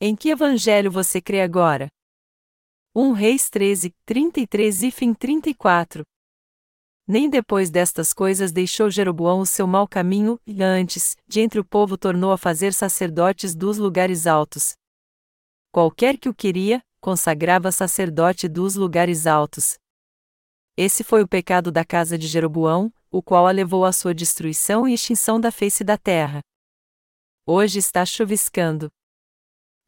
Em que evangelho você crê agora? 1 Reis 13, 33 e fim 34. Nem depois destas coisas deixou Jeroboão o seu mau caminho, e antes, de entre o povo tornou a fazer sacerdotes dos lugares altos. Qualquer que o queria, consagrava sacerdote dos lugares altos. Esse foi o pecado da casa de Jeroboão, o qual a levou à sua destruição e extinção da face da terra. Hoje está chuviscando.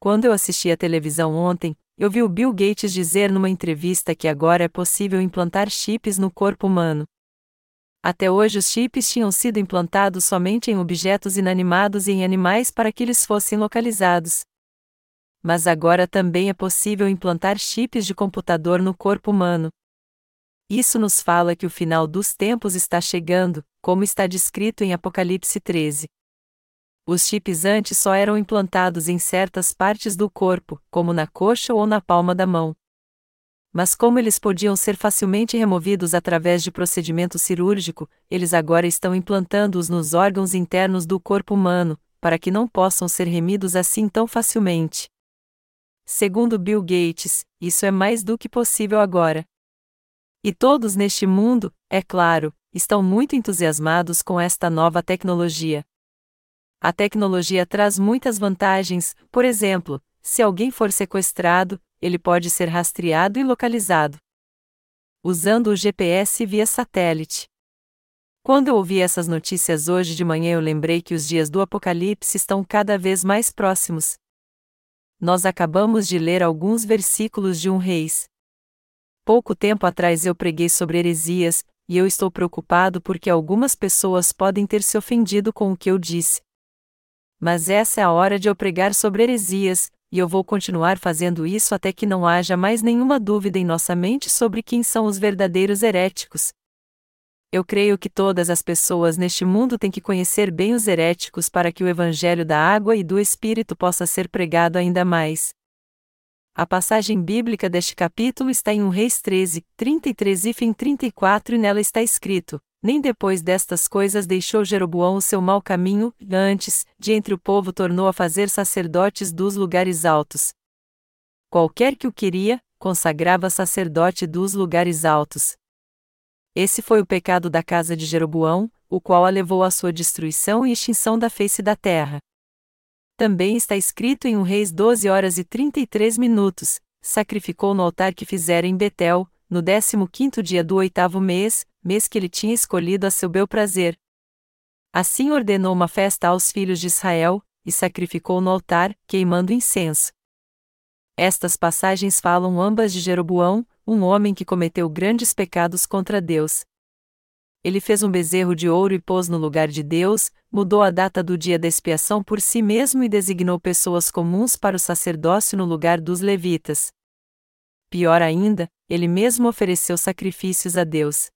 Quando eu assisti à televisão ontem, eu vi o Bill Gates dizer numa entrevista que agora é possível implantar chips no corpo humano. Até hoje os chips tinham sido implantados somente em objetos inanimados e em animais para que eles fossem localizados. Mas agora também é possível implantar chips de computador no corpo humano. Isso nos fala que o final dos tempos está chegando, como está descrito em Apocalipse 13. Os chips antes só eram implantados em certas partes do corpo, como na coxa ou na palma da mão. Mas como eles podiam ser facilmente removidos através de procedimento cirúrgico, eles agora estão implantando-os nos órgãos internos do corpo humano, para que não possam ser remidos assim tão facilmente. Segundo Bill Gates, isso é mais do que possível agora. E todos neste mundo, é claro, estão muito entusiasmados com esta nova tecnologia. A tecnologia traz muitas vantagens, por exemplo, se alguém for sequestrado, ele pode ser rastreado e localizado. Usando o GPS via satélite. Quando eu ouvi essas notícias hoje de manhã, eu lembrei que os dias do Apocalipse estão cada vez mais próximos. Nós acabamos de ler alguns versículos de um Reis. Pouco tempo atrás eu preguei sobre heresias, e eu estou preocupado porque algumas pessoas podem ter se ofendido com o que eu disse. Mas essa é a hora de eu pregar sobre heresias, e eu vou continuar fazendo isso até que não haja mais nenhuma dúvida em nossa mente sobre quem são os verdadeiros heréticos. Eu creio que todas as pessoas neste mundo têm que conhecer bem os heréticos para que o evangelho da água e do Espírito possa ser pregado ainda mais. A passagem bíblica deste capítulo está em 1 Reis 13, 33 e fim 34 e nela está escrito: nem depois destas coisas deixou Jeroboão o seu mau caminho, antes, de entre o povo tornou a fazer sacerdotes dos lugares altos. Qualquer que o queria, consagrava sacerdote dos lugares altos. Esse foi o pecado da casa de Jeroboão, o qual a levou à sua destruição e extinção da face da terra. Também está escrito em 1 Reis 12 horas e 33 minutos: sacrificou no altar que fizera em Betel, no décimo quinto dia do oitavo mês, mês que ele tinha escolhido a seu bel prazer. Assim ordenou uma festa aos filhos de Israel, e sacrificou no altar, queimando incenso. Estas passagens falam ambas de Jeroboão, um homem que cometeu grandes pecados contra Deus. Ele fez um bezerro de ouro e pôs no lugar de Deus, mudou a data do dia da expiação por si mesmo e designou pessoas comuns para o sacerdócio no lugar dos levitas. Pior ainda, ele mesmo ofereceu sacrifícios a Deus.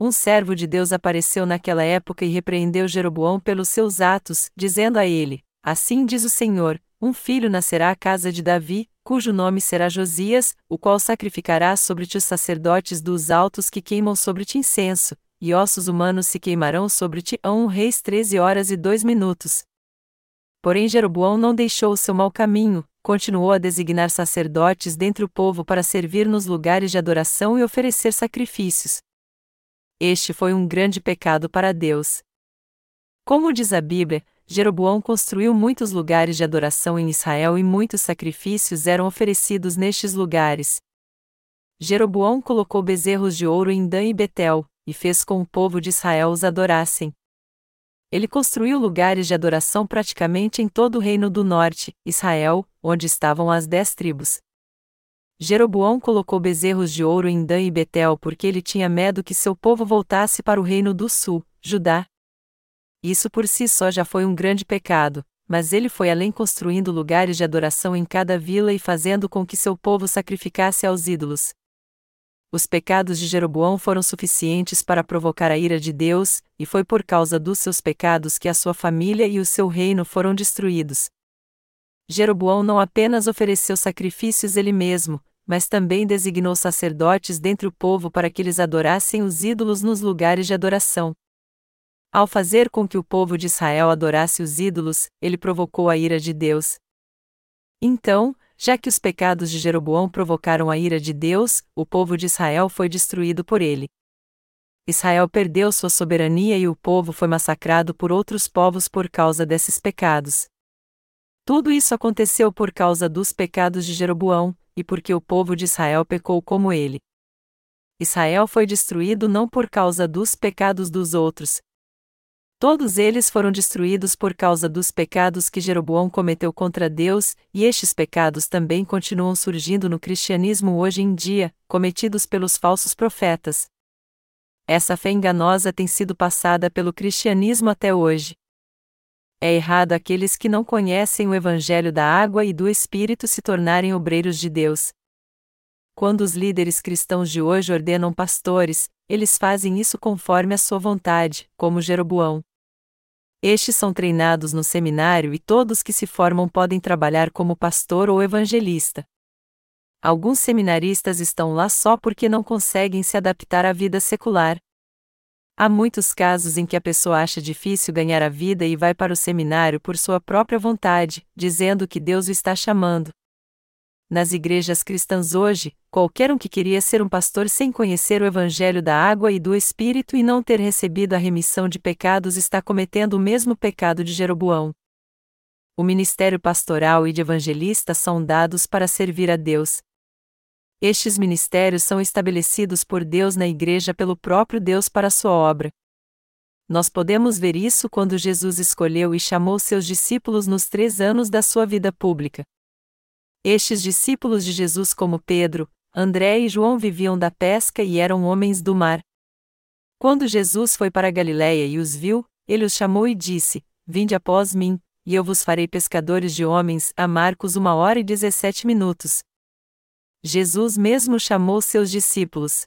Um servo de Deus apareceu naquela época e repreendeu Jeroboão pelos seus atos, dizendo a ele: Assim diz o Senhor: Um filho nascerá à casa de Davi, cujo nome será Josias, o qual sacrificará sobre ti os sacerdotes dos altos que queimam sobre ti incenso, e ossos humanos se queimarão sobre ti. 1 Reis 13 horas e 2 minutos. Porém Jeroboão não deixou o seu mau caminho, continuou a designar sacerdotes dentre o povo para servir nos lugares de adoração e oferecer sacrifícios. Este foi um grande pecado para Deus. Como diz a Bíblia, Jeroboão construiu muitos lugares de adoração em Israel e muitos sacrifícios eram oferecidos nestes lugares. Jeroboão colocou bezerros de ouro em Dan e Betel, e fez com o povo de Israel os adorassem. Ele construiu lugares de adoração praticamente em todo o reino do norte, Israel, onde estavam as dez tribos. Jeroboão colocou bezerros de ouro em Dan e Betel porque ele tinha medo que seu povo voltasse para o reino do sul, Judá. Isso por si só já foi um grande pecado, mas ele foi além construindo lugares de adoração em cada vila e fazendo com que seu povo sacrificasse aos ídolos. Os pecados de Jeroboão foram suficientes para provocar a ira de Deus, e foi por causa dos seus pecados que a sua família e o seu reino foram destruídos. Jeroboão não apenas ofereceu sacrifícios ele mesmo, mas também designou sacerdotes dentre o povo para que eles adorassem os ídolos nos lugares de adoração. Ao fazer com que o povo de Israel adorasse os ídolos, ele provocou a ira de Deus. Então, já que os pecados de Jeroboão provocaram a ira de Deus, o povo de Israel foi destruído por ele. Israel perdeu sua soberania e o povo foi massacrado por outros povos por causa desses pecados. Tudo isso aconteceu por causa dos pecados de Jeroboão, e porque o povo de Israel pecou como ele. Israel foi destruído não por causa dos pecados dos outros, Todos eles foram destruídos por causa dos pecados que Jeroboão cometeu contra Deus, e estes pecados também continuam surgindo no cristianismo hoje em dia, cometidos pelos falsos profetas. Essa fé enganosa tem sido passada pelo cristianismo até hoje. É errado aqueles que não conhecem o Evangelho da água e do Espírito se tornarem obreiros de Deus. Quando os líderes cristãos de hoje ordenam pastores, eles fazem isso conforme a sua vontade, como Jeroboão. Estes são treinados no seminário e todos que se formam podem trabalhar como pastor ou evangelista. Alguns seminaristas estão lá só porque não conseguem se adaptar à vida secular. Há muitos casos em que a pessoa acha difícil ganhar a vida e vai para o seminário por sua própria vontade, dizendo que Deus o está chamando. Nas igrejas cristãs hoje, qualquer um que queria ser um pastor sem conhecer o Evangelho da água e do Espírito e não ter recebido a remissão de pecados está cometendo o mesmo pecado de Jeroboão. O ministério pastoral e de evangelista são dados para servir a Deus. Estes ministérios são estabelecidos por Deus na igreja pelo próprio Deus para sua obra. Nós podemos ver isso quando Jesus escolheu e chamou seus discípulos nos três anos da sua vida pública. Estes discípulos de Jesus, como Pedro, André e João, viviam da pesca e eram homens do mar. Quando Jesus foi para Galiléia e os viu, ele os chamou e disse: Vinde após mim, e eu vos farei pescadores de homens. A Marcos, uma hora e dezessete minutos. Jesus mesmo chamou seus discípulos.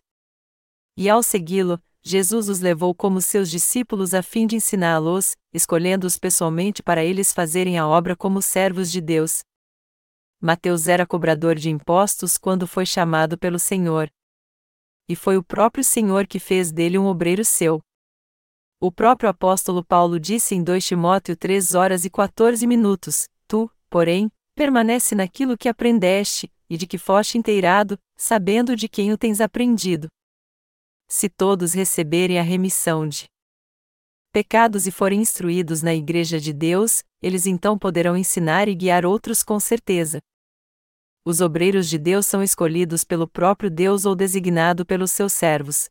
E ao segui-lo, Jesus os levou como seus discípulos a fim de ensiná-los, escolhendo-os pessoalmente para eles fazerem a obra como servos de Deus. Mateus era cobrador de impostos quando foi chamado pelo Senhor. E foi o próprio Senhor que fez dele um obreiro seu. O próprio apóstolo Paulo disse em 2 Timóteo 3 horas e 14 minutos: Tu, porém, permanece naquilo que aprendeste, e de que foste inteirado, sabendo de quem o tens aprendido. Se todos receberem a remissão de pecados e forem instruídos na Igreja de Deus, eles então poderão ensinar e guiar outros com certeza. Os obreiros de Deus são escolhidos pelo próprio Deus ou designado pelos seus servos.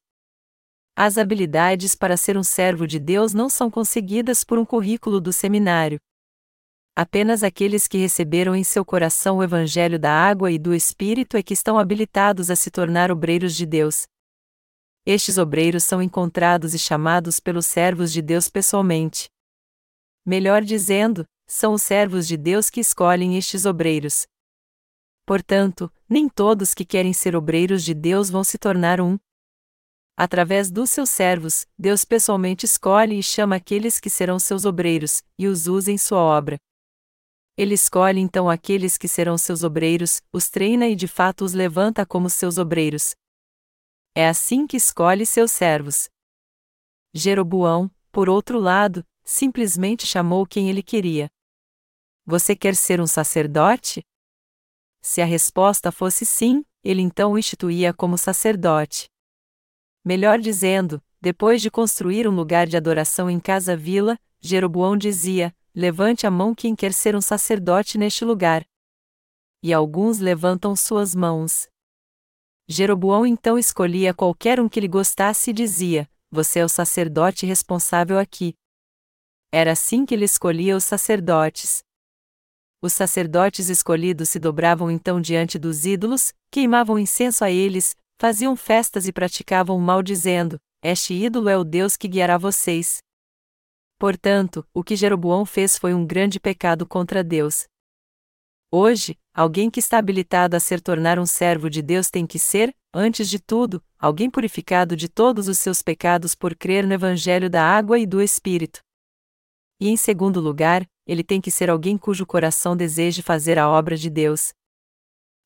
As habilidades para ser um servo de Deus não são conseguidas por um currículo do seminário. Apenas aqueles que receberam em seu coração o Evangelho da água e do Espírito é que estão habilitados a se tornar obreiros de Deus. Estes obreiros são encontrados e chamados pelos servos de Deus pessoalmente. Melhor dizendo, são os servos de Deus que escolhem estes obreiros. Portanto, nem todos que querem ser obreiros de Deus vão se tornar um. Através dos seus servos, Deus pessoalmente escolhe e chama aqueles que serão seus obreiros, e os usa em sua obra. Ele escolhe então aqueles que serão seus obreiros, os treina e de fato os levanta como seus obreiros, é assim que escolhe seus servos. Jeroboão, por outro lado, simplesmente chamou quem ele queria. Você quer ser um sacerdote? Se a resposta fosse sim, ele então o instituía como sacerdote. Melhor dizendo, depois de construir um lugar de adoração em casa-vila, Jeroboão dizia: Levante a mão quem quer ser um sacerdote neste lugar. E alguns levantam suas mãos. Jeroboão então escolhia qualquer um que lhe gostasse e dizia: Você é o sacerdote responsável aqui. Era assim que ele escolhia os sacerdotes. Os sacerdotes escolhidos se dobravam então diante dos ídolos, queimavam incenso a eles, faziam festas e praticavam o mal, dizendo: Este ídolo é o Deus que guiará vocês. Portanto, o que Jeroboão fez foi um grande pecado contra Deus. Hoje, alguém que está habilitado a ser tornar um servo de Deus tem que ser, antes de tudo, alguém purificado de todos os seus pecados por crer no Evangelho da água e do Espírito. E em segundo lugar, ele tem que ser alguém cujo coração deseje fazer a obra de Deus.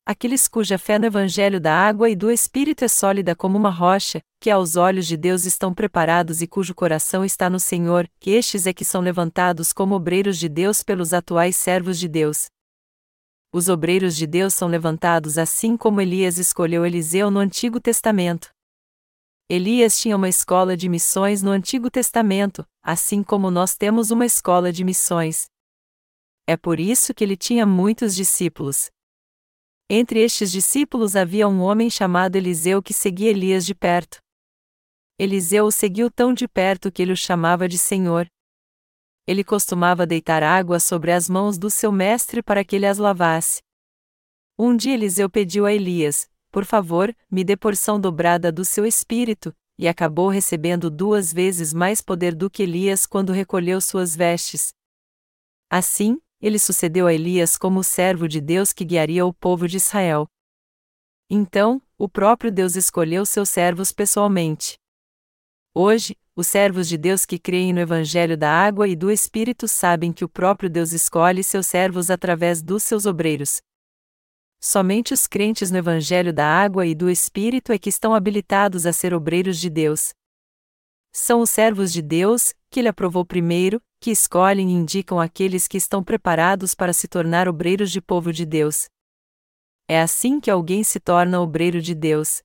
Aqueles cuja fé no Evangelho da água e do Espírito é sólida como uma rocha, que aos olhos de Deus estão preparados e cujo coração está no Senhor, que estes é que são levantados como obreiros de Deus pelos atuais servos de Deus. Os obreiros de Deus são levantados assim como Elias escolheu Eliseu no Antigo Testamento. Elias tinha uma escola de missões no Antigo Testamento, assim como nós temos uma escola de missões. É por isso que ele tinha muitos discípulos. Entre estes discípulos havia um homem chamado Eliseu que seguia Elias de perto. Eliseu o seguiu tão de perto que ele o chamava de Senhor. Ele costumava deitar água sobre as mãos do seu mestre para que ele as lavasse. Um dia Eliseu pediu a Elias: Por favor, me dê porção dobrada do seu espírito, e acabou recebendo duas vezes mais poder do que Elias quando recolheu suas vestes. Assim, ele sucedeu a Elias como o servo de Deus que guiaria o povo de Israel. Então, o próprio Deus escolheu seus servos pessoalmente. Hoje, os servos de Deus que creem no Evangelho da Água e do Espírito sabem que o próprio Deus escolhe seus servos através dos seus obreiros. Somente os crentes no Evangelho da Água e do Espírito é que estão habilitados a ser obreiros de Deus. São os servos de Deus, que ele aprovou primeiro, que escolhem e indicam aqueles que estão preparados para se tornar obreiros de povo de Deus. É assim que alguém se torna obreiro de Deus.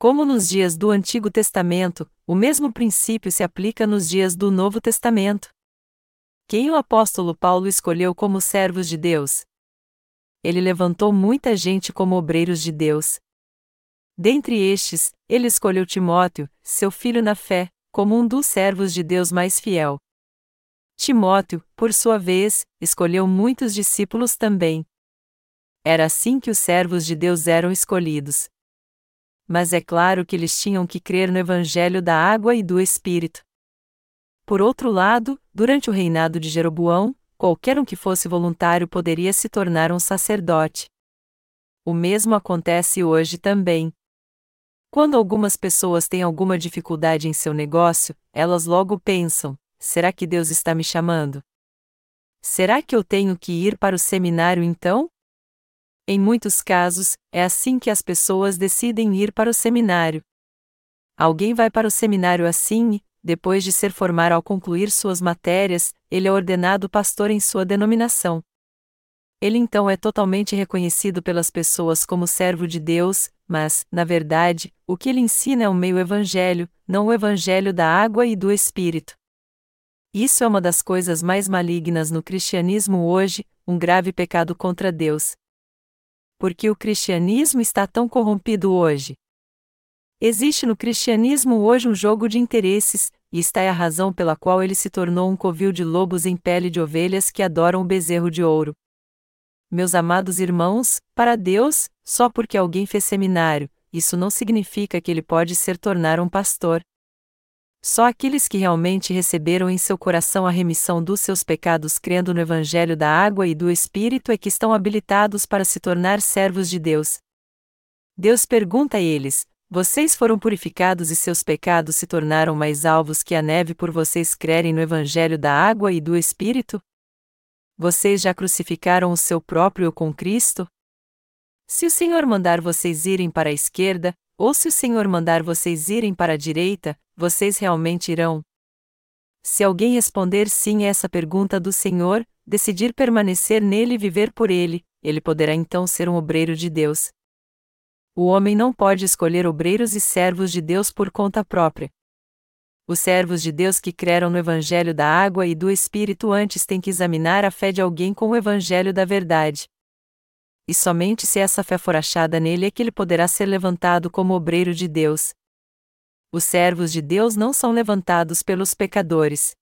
Como nos dias do Antigo Testamento, o mesmo princípio se aplica nos dias do Novo Testamento. Quem o apóstolo Paulo escolheu como servos de Deus? Ele levantou muita gente como obreiros de Deus. Dentre estes, ele escolheu Timóteo, seu filho na fé, como um dos servos de Deus mais fiel. Timóteo, por sua vez, escolheu muitos discípulos também. Era assim que os servos de Deus eram escolhidos. Mas é claro que eles tinham que crer no Evangelho da água e do Espírito. Por outro lado, durante o reinado de Jeroboão, qualquer um que fosse voluntário poderia se tornar um sacerdote. O mesmo acontece hoje também. Quando algumas pessoas têm alguma dificuldade em seu negócio, elas logo pensam: será que Deus está me chamando? Será que eu tenho que ir para o seminário então? Em muitos casos, é assim que as pessoas decidem ir para o seminário. Alguém vai para o seminário assim e, depois de ser formado ao concluir suas matérias, ele é ordenado pastor em sua denominação. Ele então é totalmente reconhecido pelas pessoas como servo de Deus, mas, na verdade, o que ele ensina é o meio evangelho, não o evangelho da água e do Espírito. Isso é uma das coisas mais malignas no cristianismo hoje, um grave pecado contra Deus. Porque o cristianismo está tão corrompido hoje. Existe no cristianismo hoje um jogo de interesses, e está é a razão pela qual ele se tornou um covil de lobos em pele de ovelhas que adoram o bezerro de ouro. Meus amados irmãos, para Deus, só porque alguém fez seminário, isso não significa que ele pode ser tornar um pastor. Só aqueles que realmente receberam em seu coração a remissão dos seus pecados crendo no Evangelho da água e do Espírito é que estão habilitados para se tornar servos de Deus. Deus pergunta a eles: Vocês foram purificados e seus pecados se tornaram mais alvos que a neve por vocês crerem no Evangelho da água e do Espírito? Vocês já crucificaram o seu próprio com Cristo? Se o Senhor mandar vocês irem para a esquerda, ou se o Senhor mandar vocês irem para a direita, vocês realmente irão? Se alguém responder sim a essa pergunta do Senhor, decidir permanecer nele e viver por ele, ele poderá então ser um obreiro de Deus. O homem não pode escolher obreiros e servos de Deus por conta própria. Os servos de Deus que creram no Evangelho da água e do Espírito antes têm que examinar a fé de alguém com o Evangelho da verdade. E somente se essa fé for achada nele é que ele poderá ser levantado como obreiro de Deus. Os servos de Deus não são levantados pelos pecadores.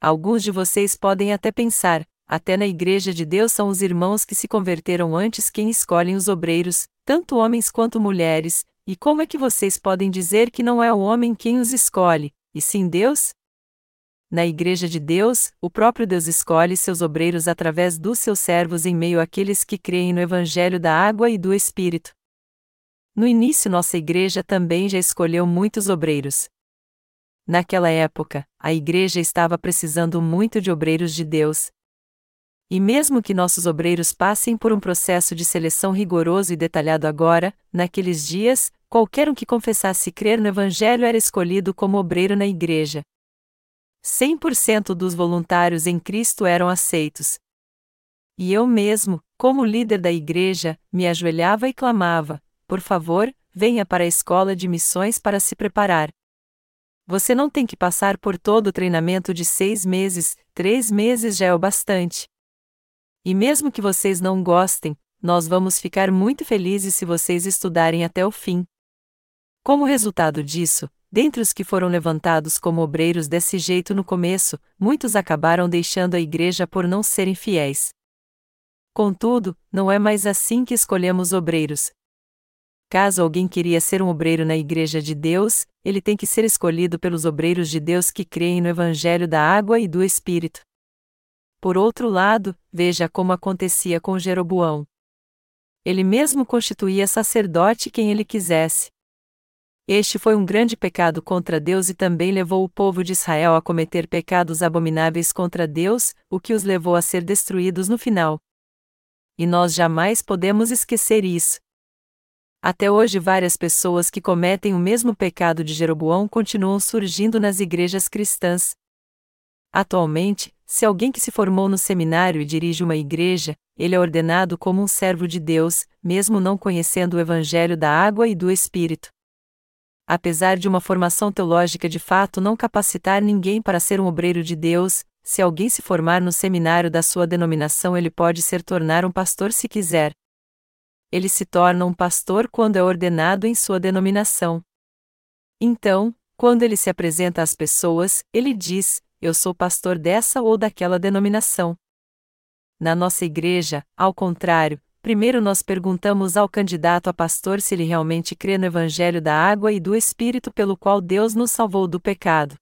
Alguns de vocês podem até pensar, até na Igreja de Deus são os irmãos que se converteram antes quem escolhem os obreiros, tanto homens quanto mulheres, e como é que vocês podem dizer que não é o homem quem os escolhe, e sim Deus? Na Igreja de Deus, o próprio Deus escolhe seus obreiros através dos seus servos em meio àqueles que creem no Evangelho da água e do Espírito. No início, nossa igreja também já escolheu muitos obreiros. Naquela época, a igreja estava precisando muito de obreiros de Deus, e mesmo que nossos obreiros passem por um processo de seleção rigoroso e detalhado agora, naqueles dias, qualquer um que confessasse crer no Evangelho era escolhido como obreiro na igreja. 100% dos voluntários em Cristo eram aceitos. E eu mesmo, como líder da igreja, me ajoelhava e clamava: por favor, venha para a escola de missões para se preparar. Você não tem que passar por todo o treinamento de seis meses, três meses já é o bastante. E mesmo que vocês não gostem, nós vamos ficar muito felizes se vocês estudarem até o fim. Como resultado disso, dentre os que foram levantados como obreiros desse jeito no começo, muitos acabaram deixando a igreja por não serem fiéis. Contudo, não é mais assim que escolhemos obreiros. Caso alguém queria ser um obreiro na Igreja de Deus, ele tem que ser escolhido pelos obreiros de Deus que creem no Evangelho da água e do Espírito. Por outro lado, veja como acontecia com Jeroboão. Ele mesmo constituía sacerdote quem ele quisesse. Este foi um grande pecado contra Deus e também levou o povo de Israel a cometer pecados abomináveis contra Deus, o que os levou a ser destruídos no final. E nós jamais podemos esquecer isso. Até hoje, várias pessoas que cometem o mesmo pecado de Jeroboão continuam surgindo nas igrejas cristãs. Atualmente, se alguém que se formou no seminário e dirige uma igreja, ele é ordenado como um servo de Deus, mesmo não conhecendo o Evangelho da água e do Espírito. Apesar de uma formação teológica de fato não capacitar ninguém para ser um obreiro de Deus, se alguém se formar no seminário da sua denominação, ele pode ser tornar um pastor se quiser. Ele se torna um pastor quando é ordenado em sua denominação. Então, quando ele se apresenta às pessoas, ele diz: Eu sou pastor dessa ou daquela denominação. Na nossa igreja, ao contrário, primeiro nós perguntamos ao candidato a pastor se ele realmente crê no Evangelho da água e do Espírito pelo qual Deus nos salvou do pecado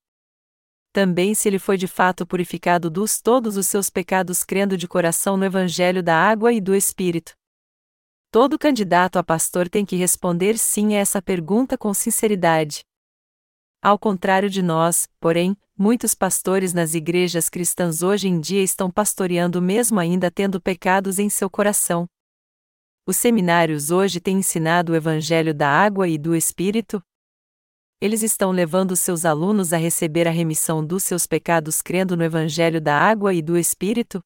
também se ele foi de fato purificado dos todos os seus pecados crendo de coração no Evangelho da água e do Espírito. Todo candidato a pastor tem que responder sim a essa pergunta com sinceridade. Ao contrário de nós, porém, muitos pastores nas igrejas cristãs hoje em dia estão pastoreando mesmo ainda tendo pecados em seu coração. Os seminários hoje têm ensinado o Evangelho da água e do Espírito, eles estão levando seus alunos a receber a remissão dos seus pecados crendo no Evangelho da água e do Espírito?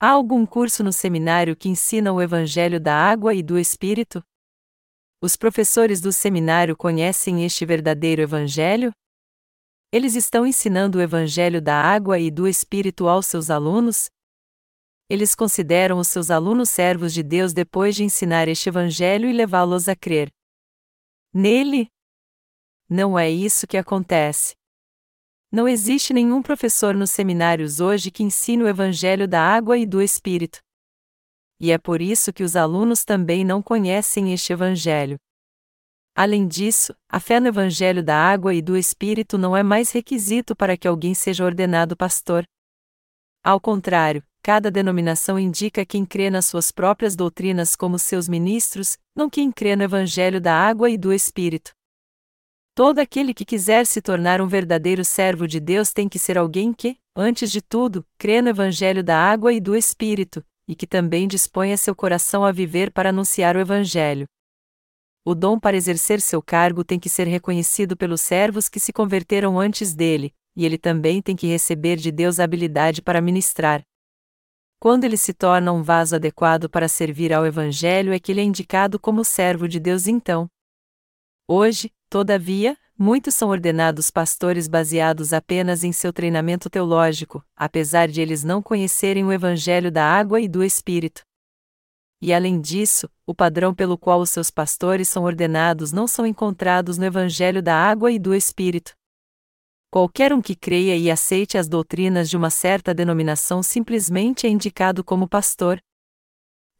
Há algum curso no seminário que ensina o Evangelho da água e do Espírito? Os professores do seminário conhecem este verdadeiro Evangelho? Eles estão ensinando o Evangelho da água e do Espírito aos seus alunos? Eles consideram os seus alunos servos de Deus depois de ensinar este Evangelho e levá-los a crer nele? Não é isso que acontece. Não existe nenhum professor nos seminários hoje que ensine o Evangelho da água e do Espírito. E é por isso que os alunos também não conhecem este Evangelho. Além disso, a fé no Evangelho da água e do Espírito não é mais requisito para que alguém seja ordenado pastor. Ao contrário, cada denominação indica quem crê nas suas próprias doutrinas como seus ministros, não quem crê no Evangelho da água e do Espírito. Todo aquele que quiser se tornar um verdadeiro servo de Deus tem que ser alguém que, antes de tudo, crê no Evangelho da água e do Espírito, e que também disponha seu coração a viver para anunciar o Evangelho. O dom para exercer seu cargo tem que ser reconhecido pelos servos que se converteram antes dele, e ele também tem que receber de Deus a habilidade para ministrar. Quando ele se torna um vaso adequado para servir ao Evangelho é que ele é indicado como servo de Deus então. Hoje, Todavia, muitos são ordenados pastores baseados apenas em seu treinamento teológico, apesar de eles não conhecerem o Evangelho da água e do Espírito. E além disso, o padrão pelo qual os seus pastores são ordenados não são encontrados no Evangelho da água e do Espírito. Qualquer um que creia e aceite as doutrinas de uma certa denominação simplesmente é indicado como pastor.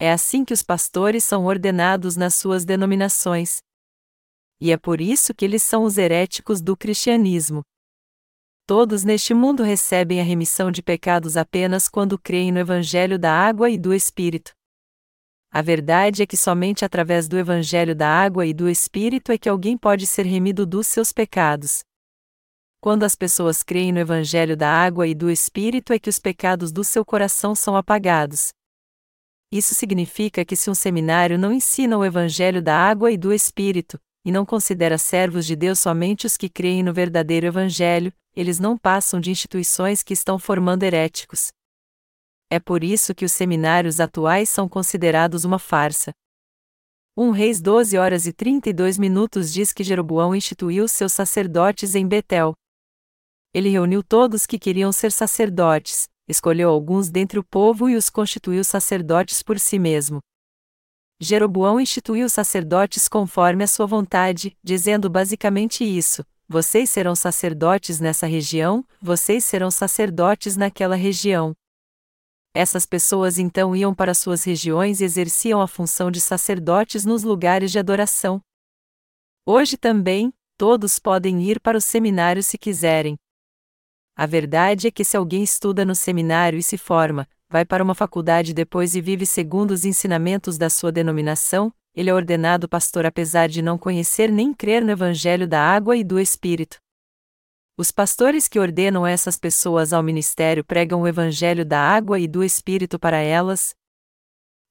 É assim que os pastores são ordenados nas suas denominações e é por isso que eles são os heréticos do cristianismo. Todos neste mundo recebem a remissão de pecados apenas quando creem no Evangelho da água e do Espírito. A verdade é que somente através do Evangelho da água e do Espírito é que alguém pode ser remido dos seus pecados. Quando as pessoas creem no Evangelho da água e do Espírito é que os pecados do seu coração são apagados. Isso significa que se um seminário não ensina o Evangelho da água e do Espírito, e não considera servos de Deus somente os que creem no verdadeiro Evangelho, eles não passam de instituições que estão formando heréticos. É por isso que os seminários atuais são considerados uma farsa. 1 Reis 12 horas e 32 minutos diz que Jeroboão instituiu seus sacerdotes em Betel. Ele reuniu todos que queriam ser sacerdotes, escolheu alguns dentre o povo e os constituiu sacerdotes por si mesmo. Jeroboão instituiu sacerdotes conforme a sua vontade, dizendo basicamente isso: vocês serão sacerdotes nessa região, vocês serão sacerdotes naquela região. Essas pessoas então iam para suas regiões e exerciam a função de sacerdotes nos lugares de adoração. Hoje também, todos podem ir para o seminário se quiserem. A verdade é que se alguém estuda no seminário e se forma, vai para uma faculdade depois e vive segundo os ensinamentos da sua denominação, ele é ordenado pastor apesar de não conhecer nem crer no Evangelho da água e do Espírito. Os pastores que ordenam essas pessoas ao ministério pregam o Evangelho da água e do Espírito para elas.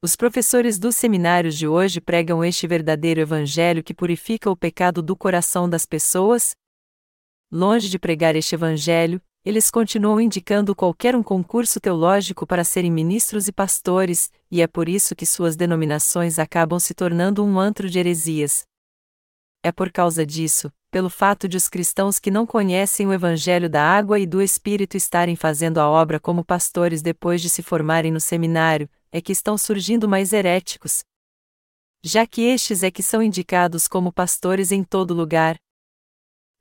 Os professores dos seminários de hoje pregam este verdadeiro Evangelho que purifica o pecado do coração das pessoas. Longe de pregar este Evangelho, eles continuam indicando qualquer um concurso teológico para serem ministros e pastores, e é por isso que suas denominações acabam se tornando um antro de heresias. É por causa disso, pelo fato de os cristãos que não conhecem o Evangelho da água e do Espírito estarem fazendo a obra como pastores depois de se formarem no seminário, é que estão surgindo mais heréticos. Já que estes é que são indicados como pastores em todo lugar,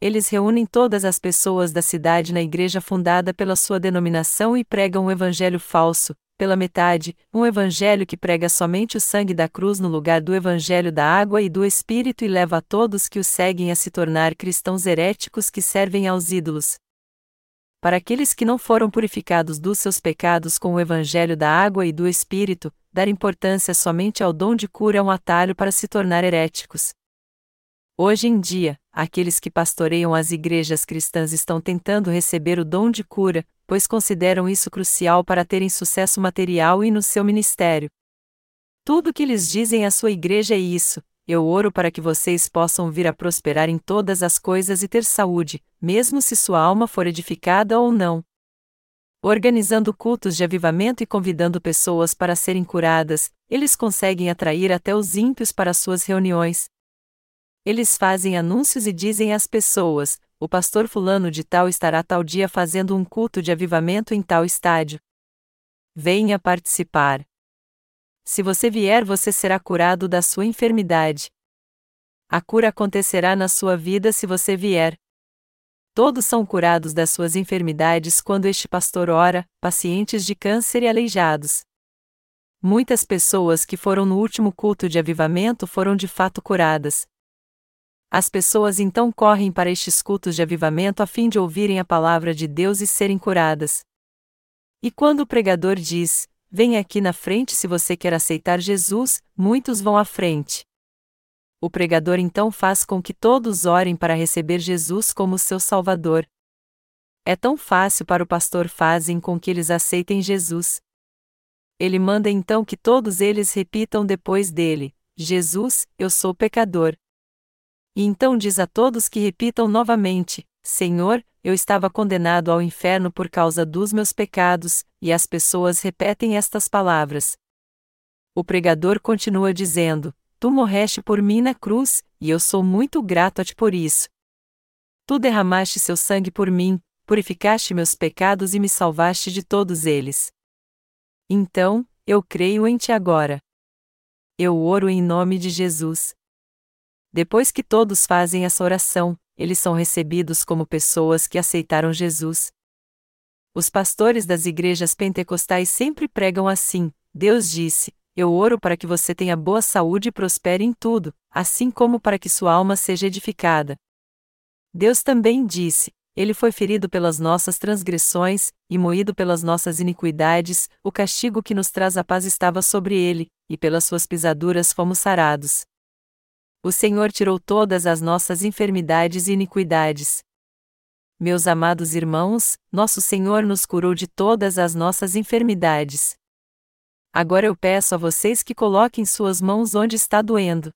eles reúnem todas as pessoas da cidade na igreja fundada pela sua denominação e pregam um evangelho falso, pela metade, um evangelho que prega somente o sangue da cruz no lugar do evangelho da água e do espírito e leva a todos que o seguem a se tornar cristãos heréticos que servem aos ídolos. Para aqueles que não foram purificados dos seus pecados com o evangelho da água e do espírito, dar importância somente ao dom de cura é um atalho para se tornar heréticos. Hoje em dia, aqueles que pastoreiam as igrejas cristãs estão tentando receber o dom de cura, pois consideram isso crucial para terem sucesso material e no seu ministério. Tudo o que lhes dizem à sua igreja é isso: eu oro para que vocês possam vir a prosperar em todas as coisas e ter saúde, mesmo se sua alma for edificada ou não. Organizando cultos de avivamento e convidando pessoas para serem curadas, eles conseguem atrair até os ímpios para suas reuniões, eles fazem anúncios e dizem às pessoas: o pastor Fulano de Tal estará tal dia fazendo um culto de avivamento em tal estádio. Venha participar. Se você vier, você será curado da sua enfermidade. A cura acontecerá na sua vida se você vier. Todos são curados das suas enfermidades quando este pastor ora, pacientes de câncer e aleijados. Muitas pessoas que foram no último culto de avivamento foram de fato curadas. As pessoas então correm para estes cultos de avivamento a fim de ouvirem a palavra de Deus e serem curadas. E quando o pregador diz: Venha aqui na frente se você quer aceitar Jesus, muitos vão à frente. O pregador então faz com que todos orem para receber Jesus como seu Salvador. É tão fácil para o pastor fazem com que eles aceitem Jesus. Ele manda então que todos eles repitam depois dele: Jesus, eu sou pecador. E então diz a todos que repitam novamente: Senhor, eu estava condenado ao inferno por causa dos meus pecados, e as pessoas repetem estas palavras. O pregador continua dizendo: Tu morreste por mim na cruz, e eu sou muito grato a ti por isso. Tu derramaste seu sangue por mim, purificaste meus pecados e me salvaste de todos eles. Então, eu creio em ti agora. Eu oro em nome de Jesus. Depois que todos fazem essa oração, eles são recebidos como pessoas que aceitaram Jesus. Os pastores das igrejas pentecostais sempre pregam assim: Deus disse: Eu oro para que você tenha boa saúde e prospere em tudo, assim como para que sua alma seja edificada. Deus também disse: Ele foi ferido pelas nossas transgressões, e moído pelas nossas iniquidades, o castigo que nos traz a paz estava sobre ele, e pelas suas pisaduras fomos sarados o Senhor tirou todas as nossas enfermidades e iniquidades. Meus amados irmãos, nosso Senhor nos curou de todas as nossas enfermidades. Agora eu peço a vocês que coloquem suas mãos onde está doendo.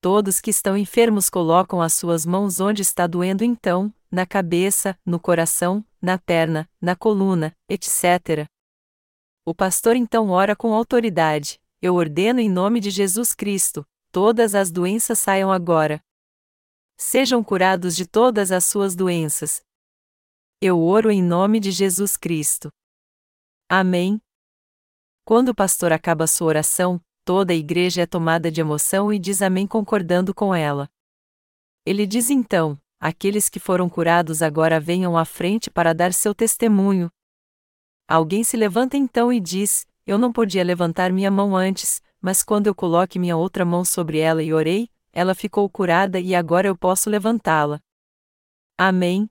Todos que estão enfermos colocam as suas mãos onde está doendo então, na cabeça, no coração, na perna, na coluna, etc. O pastor então ora com autoridade: Eu ordeno em nome de Jesus Cristo, todas as doenças saiam agora. Sejam curados de todas as suas doenças. Eu oro em nome de Jesus Cristo. Amém. Quando o pastor acaba sua oração, toda a igreja é tomada de emoção e diz amém concordando com ela. Ele diz então: Aqueles que foram curados agora venham à frente para dar seu testemunho. Alguém se levanta então e diz: Eu não podia levantar minha mão antes, mas quando eu coloquei minha outra mão sobre ela e orei, ela ficou curada e agora eu posso levantá-la. Amém.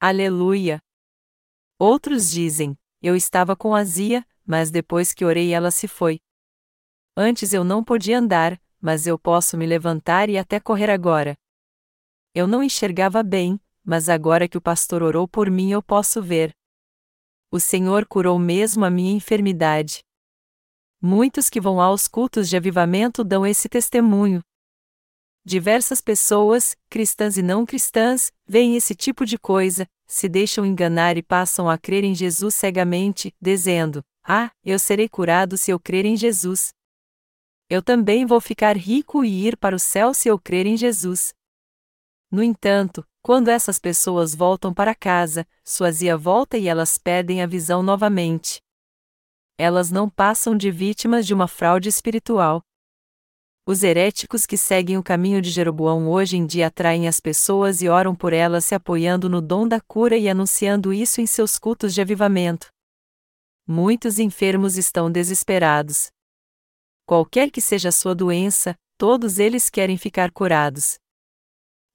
Aleluia. Outros dizem: Eu estava com azia, mas depois que orei ela se foi. Antes eu não podia andar, mas eu posso me levantar e até correr agora. Eu não enxergava bem, mas agora que o pastor orou por mim eu posso ver. O Senhor curou mesmo a minha enfermidade. Muitos que vão aos cultos de avivamento dão esse testemunho. Diversas pessoas, cristãs e não cristãs, veem esse tipo de coisa, se deixam enganar e passam a crer em Jesus cegamente, dizendo: Ah, eu serei curado se eu crer em Jesus. Eu também vou ficar rico e ir para o céu se eu crer em Jesus. No entanto, quando essas pessoas voltam para casa, sua zia volta e elas perdem a visão novamente. Elas não passam de vítimas de uma fraude espiritual. Os heréticos que seguem o caminho de Jeroboão hoje em dia atraem as pessoas e oram por elas se apoiando no dom da cura e anunciando isso em seus cultos de avivamento. Muitos enfermos estão desesperados. Qualquer que seja a sua doença, todos eles querem ficar curados.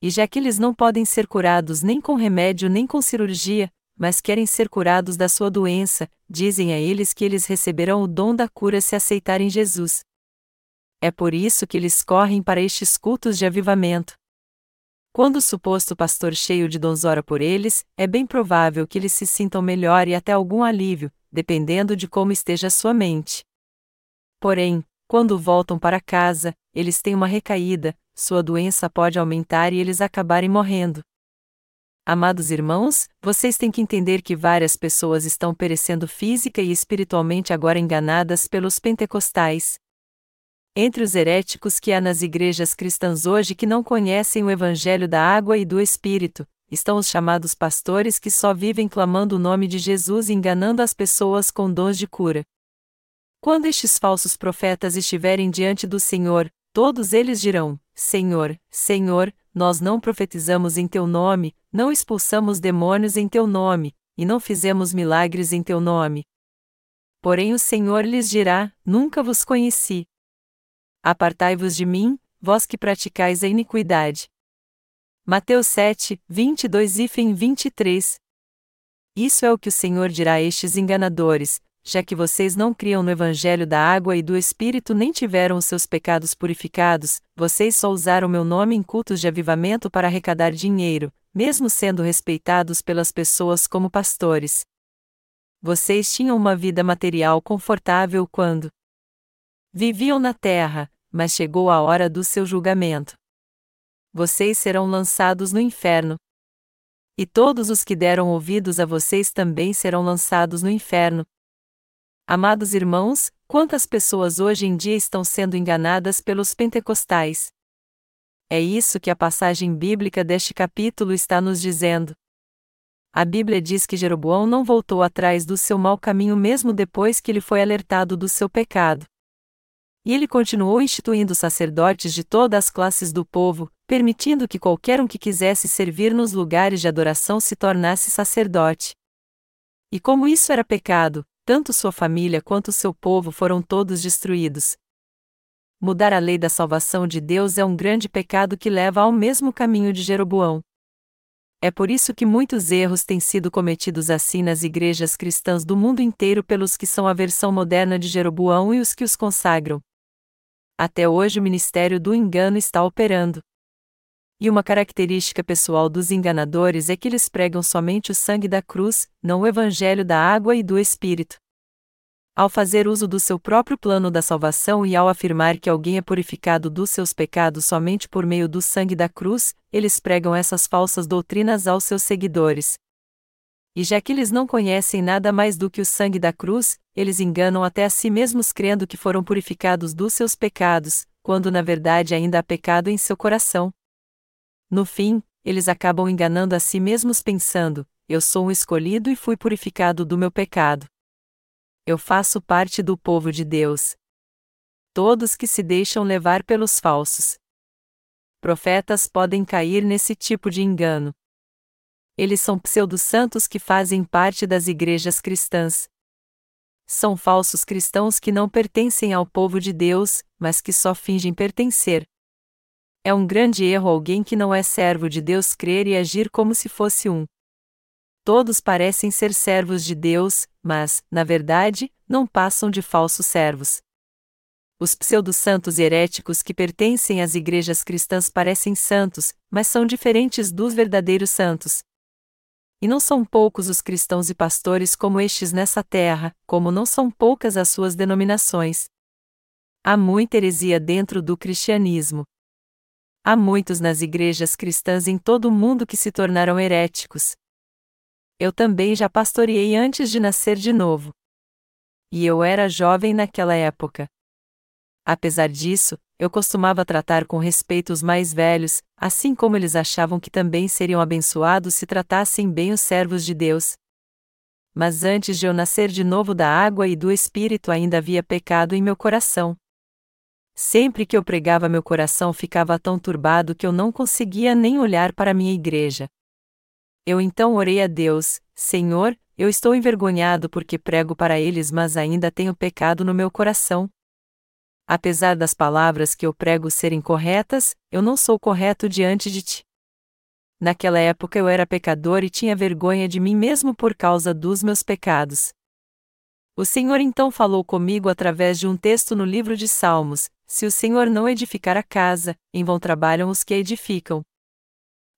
E já que eles não podem ser curados nem com remédio nem com cirurgia, mas querem ser curados da sua doença, dizem a eles que eles receberão o dom da cura se aceitarem Jesus. É por isso que eles correm para estes cultos de avivamento. Quando o suposto pastor cheio de dons ora por eles, é bem provável que eles se sintam melhor e até algum alívio, dependendo de como esteja sua mente. Porém, quando voltam para casa, eles têm uma recaída, sua doença pode aumentar e eles acabarem morrendo. Amados irmãos, vocês têm que entender que várias pessoas estão perecendo física e espiritualmente agora enganadas pelos pentecostais. Entre os heréticos que há nas igrejas cristãs hoje que não conhecem o evangelho da água e do espírito, estão os chamados pastores que só vivem clamando o nome de Jesus e enganando as pessoas com dons de cura. Quando estes falsos profetas estiverem diante do Senhor, todos eles dirão: Senhor, Senhor, nós não profetizamos em teu nome, não expulsamos demônios em teu nome, e não fizemos milagres em teu nome. Porém o Senhor lhes dirá: Nunca vos conheci. Apartai-vos de mim, vós que praticais a iniquidade. Mateus 7, 22 e 23. Isso é o que o Senhor dirá a estes enganadores, já que vocês não criam no Evangelho da água e do Espírito nem tiveram os seus pecados purificados, vocês só usaram meu nome em cultos de avivamento para arrecadar dinheiro, mesmo sendo respeitados pelas pessoas como pastores. Vocês tinham uma vida material confortável quando viviam na terra, mas chegou a hora do seu julgamento. Vocês serão lançados no inferno. E todos os que deram ouvidos a vocês também serão lançados no inferno, Amados irmãos, quantas pessoas hoje em dia estão sendo enganadas pelos pentecostais? É isso que a passagem bíblica deste capítulo está nos dizendo. A Bíblia diz que Jeroboão não voltou atrás do seu mau caminho mesmo depois que ele foi alertado do seu pecado. E ele continuou instituindo sacerdotes de todas as classes do povo, permitindo que qualquer um que quisesse servir nos lugares de adoração se tornasse sacerdote. E como isso era pecado, tanto sua família quanto seu povo foram todos destruídos. Mudar a lei da salvação de Deus é um grande pecado que leva ao mesmo caminho de Jeroboão. É por isso que muitos erros têm sido cometidos assim nas igrejas cristãs do mundo inteiro pelos que são a versão moderna de Jeroboão e os que os consagram. Até hoje o ministério do engano está operando. E uma característica pessoal dos enganadores é que eles pregam somente o sangue da cruz, não o evangelho da água e do Espírito. Ao fazer uso do seu próprio plano da salvação e ao afirmar que alguém é purificado dos seus pecados somente por meio do sangue da cruz, eles pregam essas falsas doutrinas aos seus seguidores. E já que eles não conhecem nada mais do que o sangue da cruz, eles enganam até a si mesmos crendo que foram purificados dos seus pecados, quando na verdade ainda há pecado em seu coração. No fim, eles acabam enganando a si mesmos pensando: eu sou um escolhido e fui purificado do meu pecado. Eu faço parte do povo de Deus. Todos que se deixam levar pelos falsos profetas podem cair nesse tipo de engano. Eles são pseudo-santos que fazem parte das igrejas cristãs. São falsos cristãos que não pertencem ao povo de Deus, mas que só fingem pertencer. É um grande erro alguém que não é servo de Deus crer e agir como se fosse um. Todos parecem ser servos de Deus, mas, na verdade, não passam de falsos servos. Os pseudo-santos heréticos que pertencem às igrejas cristãs parecem santos, mas são diferentes dos verdadeiros santos. E não são poucos os cristãos e pastores como estes nessa terra, como não são poucas as suas denominações. Há muita heresia dentro do cristianismo. Há muitos nas igrejas cristãs em todo o mundo que se tornaram heréticos. Eu também já pastoreei antes de nascer de novo. E eu era jovem naquela época. Apesar disso, eu costumava tratar com respeito os mais velhos, assim como eles achavam que também seriam abençoados se tratassem bem os servos de Deus. Mas antes de eu nascer de novo da água e do Espírito ainda havia pecado em meu coração. Sempre que eu pregava, meu coração ficava tão turbado que eu não conseguia nem olhar para minha igreja. Eu então orei a Deus: Senhor, eu estou envergonhado porque prego para eles, mas ainda tenho pecado no meu coração. Apesar das palavras que eu prego serem corretas, eu não sou correto diante de ti. Naquela época eu era pecador e tinha vergonha de mim mesmo por causa dos meus pecados. O Senhor então falou comigo através de um texto no livro de Salmos: Se o Senhor não edificar a casa, em vão trabalham os que a edificam.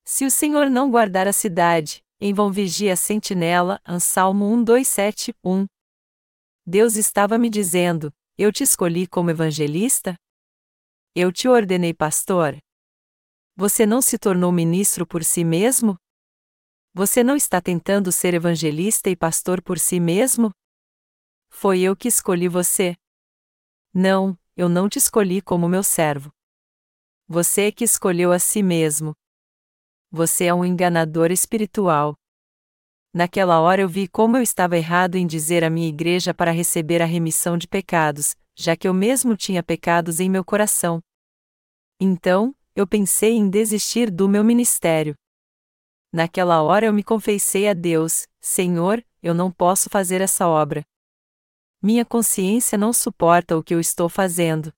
Se o Senhor não guardar a cidade, em vão vigia a sentinela. Salmo 1, 2, 7, 1. Deus estava me dizendo: eu te escolhi como evangelista? Eu te ordenei pastor? Você não se tornou ministro por si mesmo? Você não está tentando ser evangelista e pastor por si mesmo? Foi eu que escolhi você. Não, eu não te escolhi como meu servo. Você é que escolheu a si mesmo. Você é um enganador espiritual. Naquela hora eu vi como eu estava errado em dizer à minha igreja para receber a remissão de pecados, já que eu mesmo tinha pecados em meu coração. Então, eu pensei em desistir do meu ministério. Naquela hora eu me confessei a Deus: Senhor, eu não posso fazer essa obra. Minha consciência não suporta o que eu estou fazendo.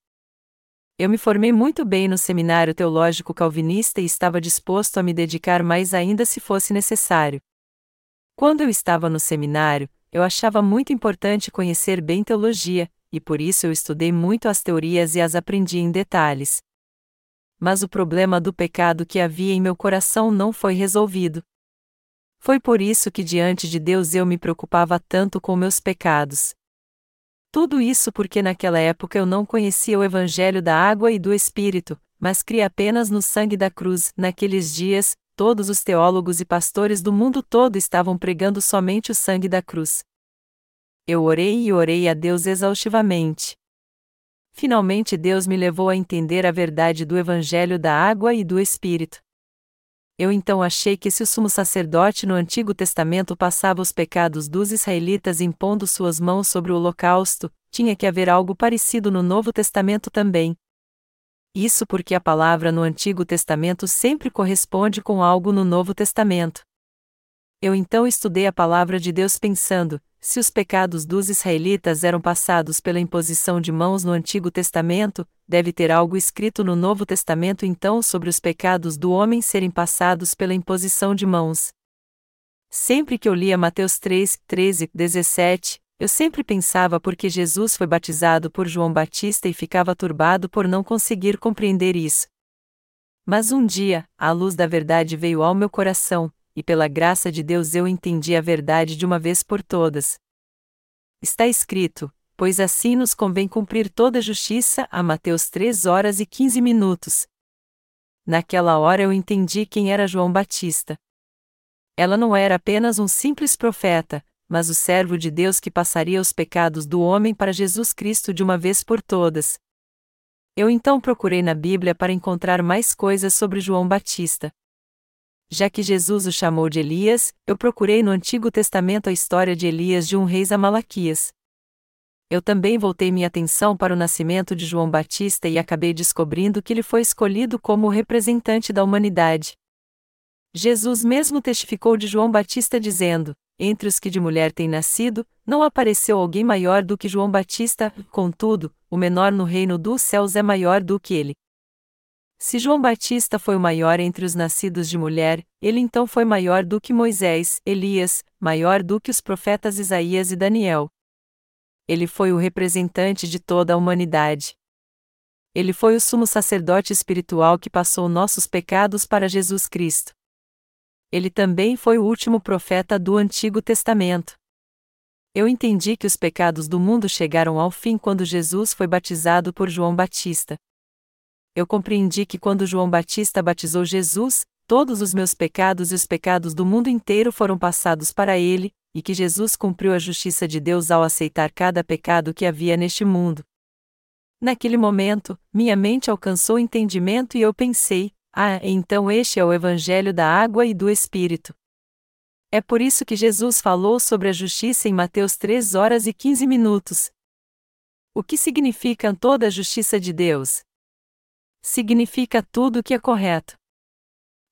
Eu me formei muito bem no seminário teológico calvinista e estava disposto a me dedicar mais ainda se fosse necessário. Quando eu estava no seminário, eu achava muito importante conhecer bem teologia, e por isso eu estudei muito as teorias e as aprendi em detalhes. Mas o problema do pecado que havia em meu coração não foi resolvido. Foi por isso que diante de Deus eu me preocupava tanto com meus pecados. Tudo isso porque naquela época eu não conhecia o Evangelho da água e do Espírito, mas cria apenas no sangue da cruz. Naqueles dias, todos os teólogos e pastores do mundo todo estavam pregando somente o sangue da cruz. Eu orei e orei a Deus exaustivamente. Finalmente Deus me levou a entender a verdade do Evangelho da água e do Espírito. Eu então achei que se o sumo sacerdote no Antigo Testamento passava os pecados dos israelitas impondo suas mãos sobre o holocausto, tinha que haver algo parecido no Novo Testamento também, isso porque a palavra no Antigo Testamento sempre corresponde com algo no Novo Testamento. Eu então estudei a palavra de Deus pensando: se os pecados dos israelitas eram passados pela imposição de mãos no Antigo Testamento, deve ter algo escrito no Novo Testamento então sobre os pecados do homem serem passados pela imposição de mãos. Sempre que eu lia Mateus 3, 13, 17, eu sempre pensava porque Jesus foi batizado por João Batista e ficava turbado por não conseguir compreender isso. Mas um dia, a luz da verdade veio ao meu coração, e pela graça de Deus eu entendi a verdade de uma vez por todas. Está escrito: Pois assim nos convém cumprir toda a justiça, a Mateus 3 horas e 15 minutos. Naquela hora eu entendi quem era João Batista. Ela não era apenas um simples profeta, mas o servo de Deus que passaria os pecados do homem para Jesus Cristo de uma vez por todas. Eu então procurei na Bíblia para encontrar mais coisas sobre João Batista. Já que Jesus o chamou de Elias, eu procurei no Antigo Testamento a história de Elias de um rei a Malaquias. Eu também voltei minha atenção para o nascimento de João Batista e acabei descobrindo que ele foi escolhido como o representante da humanidade. Jesus mesmo testificou de João Batista dizendo: Entre os que de mulher têm nascido, não apareceu alguém maior do que João Batista, contudo, o menor no reino dos céus é maior do que ele. Se João Batista foi o maior entre os nascidos de mulher, ele então foi maior do que Moisés, Elias, maior do que os profetas Isaías e Daniel. Ele foi o representante de toda a humanidade. Ele foi o sumo sacerdote espiritual que passou nossos pecados para Jesus Cristo. Ele também foi o último profeta do Antigo Testamento. Eu entendi que os pecados do mundo chegaram ao fim quando Jesus foi batizado por João Batista eu compreendi que quando João Batista batizou Jesus, todos os meus pecados e os pecados do mundo inteiro foram passados para ele, e que Jesus cumpriu a justiça de Deus ao aceitar cada pecado que havia neste mundo. Naquele momento, minha mente alcançou entendimento e eu pensei: ah, então este é o Evangelho da água e do Espírito. É por isso que Jesus falou sobre a justiça em Mateus 3 horas e 15 minutos. O que significa toda a justiça de Deus? Significa tudo o que é correto.